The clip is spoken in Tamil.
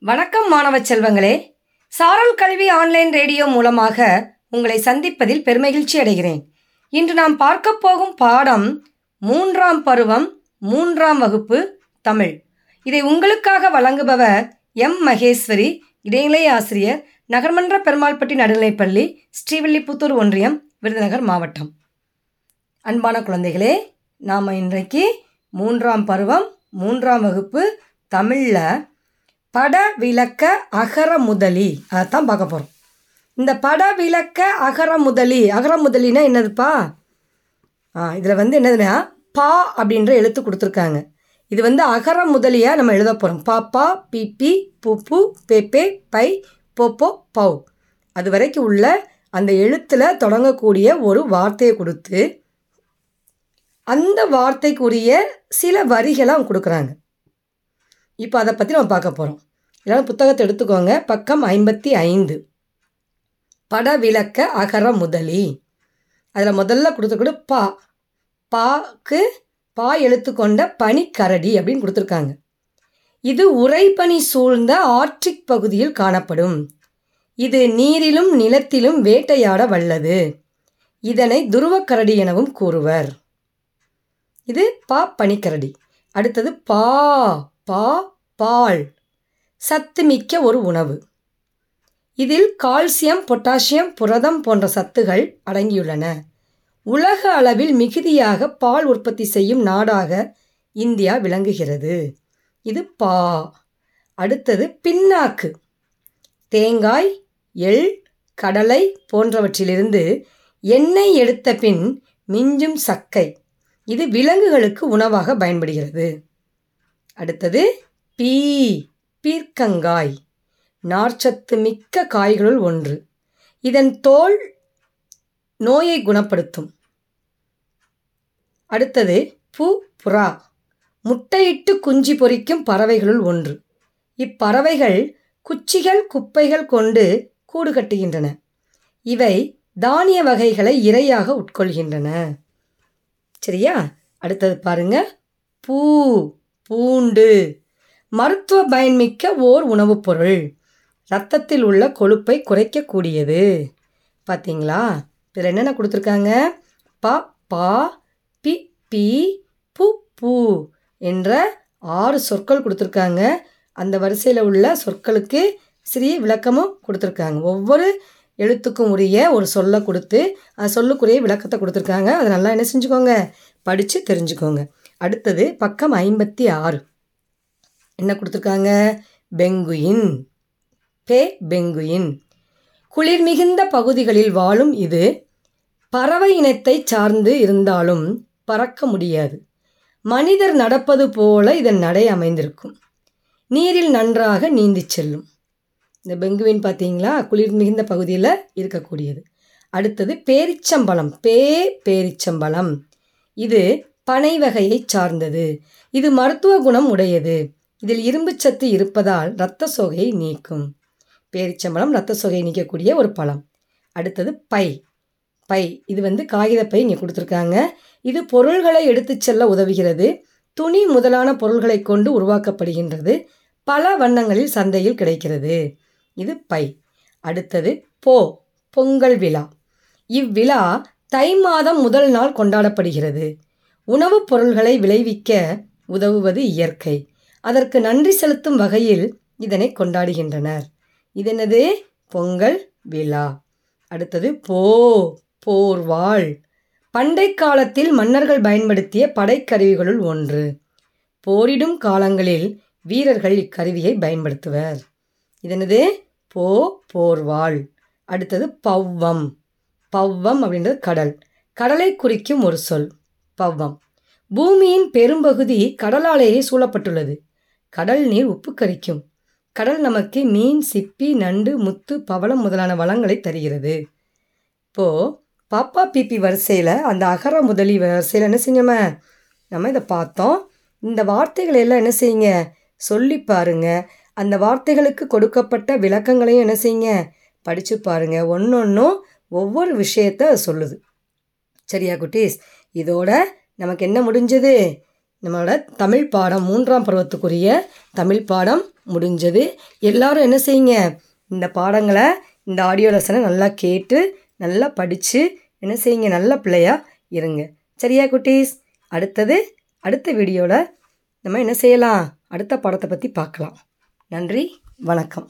வணக்கம் மாணவ செல்வங்களே. சாரல் கல்வி ஆன்லைன் ரேடியோ மூலமாக உங்களை சந்திப்பதில் பெருமகிழ்ச்சி அடைகிறேன். இன்று நாம் பார்க்கப் போகும் பாடம் மூன்றாம் பருவம் மூன்றாம் வகுப்பு தமிழ். இதை உங்களுக்காக வழங்குபவர் எம். மகேஸ்வரி இடைநிலை ஆசிரியர் நகர்மன்ற பெருமாள்பட்டி நடுநிலைப்பள்ளி ஸ்ரீவில்லிபுத்தூர் ஒன்றியம் விருதுநகர் மாவட்டம். அன்பான குழந்தைகளே நாம் இன்றைக்கு மூன்றாம் பருவம் மூன்றாம் வகுப்பு தமிழில் பட விளக்க அகர முதலி அதைத்தான் பார்க்க போகிறோம் இந்த பட விளக்க அகர முதலி அகர முதலினா என்னதுப்பா? ஆ இதில் வந்து என்னதுன்னா பா அப்படின்ற எழுத்து கொடுத்துருக்காங்க. இது வந்து அகர முதலியாக நம்ம எழுத போகிறோம் பாப்பா பிபி புப்பு பெப்பே பை பொப்போ பவு அது வரைக்கும் உள்ள அந்த எழுத்தில் தொடங்கக்கூடிய ஒரு வார்த்தையை கொடுத்து அந்த வார்த்தைக்குரிய சில வரிகளை அவங்க கொடுக்குறாங்க. இப்போ அதை பற்றி நம்ம பார்க்க போகிறோம் இதனால் புத்தகத்தை எடுத்துக்கோங்க. பக்கம் ஐம்பத்தி ஐந்து. பட விளக்க அகர முதலி. அதில் முதல்ல கொடுத்துக்கூட பா. பாக்கு பா எழுத்து கொண்ட பனிக்கரடி அப்படின்னு கொடுத்துருக்காங்க. இது உறைபனி சூழ்ந்த ஆர்டிக் பகுதியில் காணப்படும். இது நீரிலும் நிலத்திலும் வேட்டையாட வல்லது. இதனை துருவக்கரடி எனவும் கூறுவர். இது பா பனிக்கரடி. அடுத்தது பா பா பால். சத்துமிக்க ஒரு உணவு. இதில் கால்சியம் பொட்டாசியம் புரதம் போன்ற சத்துகள் அடங்கியுள்ளன. உலக அளவில் மிகுதியாக பால் உற்பத்தி செய்யும் நாடாக இந்தியா விளங்குகிறது. இது பா. அடுத்தது பின்னாக்கு. தேங்காய் எள் கடலை போன்றவற்றிலிருந்து எண்ணெய் எடுத்த பின் மிஞ்சும் சக்கை. இது விலங்குகளுக்கு உணவாக பயன்படுகிறது. அடுத்தது பீ. பீர்க்கங்காய் நார்ச்சத்து மிக்க காய்களுள் ஒன்று. இதன் தோல் நோயை குணப்படுத்தும். அடுத்தது பூ புறா முட்டையிட்டு குஞ்சு பொரிக்கும் பறவைகளுள் ஒன்று. இப்பறவைகள் குச்சிகள் குப்பைகள் கொண்டு கூடு கட்டுகின்றன. இவை தானிய வகைகளை இரையாக உட்கொள்கின்றன. சரியா? அடுத்தது பாருங்க. பூ பூண்டு. மருத்துவ பயன்மிக்க ஓர் உணவுப் பொருள். ரத்தத்தில் உள்ள கொழுப்பை குறைக்கக்கூடியது. பார்த்தீங்களா இதில் என்னென்ன கொடுத்துருக்காங்க? ப பா பி பி பு பூ என்ற ஆறு சொற்கள் கொடுத்துருக்காங்க. அந்த வரிசையில் உள்ள சொற்களுக்கு சிறிய விளக்கமும் கொடுத்துருக்காங்க. ஒவ்வொரு எழுத்துக்கும் உரிய ஒரு சொல்லை கொடுத்து அந்த சொல்லுக்குரிய விளக்கத்தை கொடுத்துருக்காங்க. அதை நல்லா என்ன செஞ்சுக்கோங்க? படித்து தெரிஞ்சுக்கோங்க. அடுத்தது பக்கம் ஐம்பத்தி ஆறு. என்ன கொடுத்துருக்காங்க? பெங்குயின். பே பெங்குயின். குளிர் மிகுந்த பகுதிகளில் வாழும் இது பறவை இனத்தை சார்ந்து இருந்தாலும் பறக்க முடியாது. மனிதர் நடப்பது போல இதன் நடை அமைந்திருக்கும். நீரில் நன்றாக நீந்தி செல்லும். இந்த பெங்குவின் பார்த்தீங்களா? குளிர் மிகுந்த பகுதியில் இருக்கக்கூடியது. அடுத்தது பேரிச்சம்பழம். பே பேரிச்சம்பழம். இது பனை வகையை சார்ந்தது. இது மருத்துவ குணம் உடையது. இதில் இரும்புச்சத்து இருப்பதால் இரத்த சோகையை நீக்கும். பேரிச்சம்பழம் இரத்த சோகையை நீக்கக்கூடிய ஒரு பழம். அடுத்தது பை. பை இது வந்து காகிதப்பை இங்கே கொடுத்துருக்காங்க. இது பொருள்களை எடுத்துச் செல்ல உதவுகிறது. துணி முதலான பொருள்களை கொண்டு உருவாக்கப்படுகின்றது. பல வண்ணங்களில் சந்தையில் கிடைக்கிறது. இது பை. அடுத்தது போ பொங்கல் விழா. இவ்விழா தை மாதம் முதல் நாள் கொண்டாடப்படுகிறது. உணவுப் பொருள்களை விளைவிக்க உதவுவது இயற்கை. அதற்கு நன்றி செலுத்தும் வகையில் இதனை கொண்டாடுகின்றனர். இது என்னது பொங்கல் விழா. அடுத்தது போ போர்வாள். பண்டை காலத்தில் மன்னர்கள் பயன்படுத்திய படைக்கருவிகளுள் ஒன்று. போரிடும் காலங்களில் வீரர்கள் இக்கருவியை பயன்படுத்துவர். இதனது போ போர்வாள். அடுத்தது பவ்வம். பவ்வம் அப்படின்றது கடல். கடலை குறிக்கும் ஒரு சொல். பவ்வம். பூமியின் பெரும்பகுதி கடலாலேயே சூழப்பட்டுள்ளது. கடல் நீர் உப்பு கரிக்கும் கடல் நமக்கு மீன் சிப்பி நண்டு முத்து பவளம் முதலான வளங்களை தருகிறது. இப்போது பாப்பா பிபி வரிசையில் அந்த அகர முதலி வரிசையில் என்ன செஞ்சோம? நம்ம இதை பார்த்தோம். இந்த வார்த்தைகளை எல்லாம் என்ன செய்யுங்க? சொல்லி பாருங்க. அந்த வார்த்தைகளுக்கு கொடுக்கப்பட்ட விளக்கங்களையும் என்ன செய்யுங்க? படித்து பாருங்க. ஒன்றொன்றும் ஒவ்வொரு விஷயத்த சொல்லுது. சரியா குட்டீஸ்? இதோட நமக்கு என்ன முடிஞ்சது? நம்மளோட தமிழ் பாடம் மூன்றாம் பருவத்துக்குரிய தமிழ் பாடம் முடிஞ்சது. எல்லாரும் என்ன செய்யுங்க? இந்த பாடங்களை இந்த ஆடியோ லெசனை நல்லா கேட்டு நல்லா படித்து என்ன செய்யுங்க? நல்ல பிள்ளையாக இருங்க. சரியா குட்டீஸ்? அடுத்தது அடுத்த வீடியோவில் நம்ம என்ன செய்யலாம்? அடுத்த பாடத்தை பற்றி பார்க்கலாம். நன்றி வணக்கம்.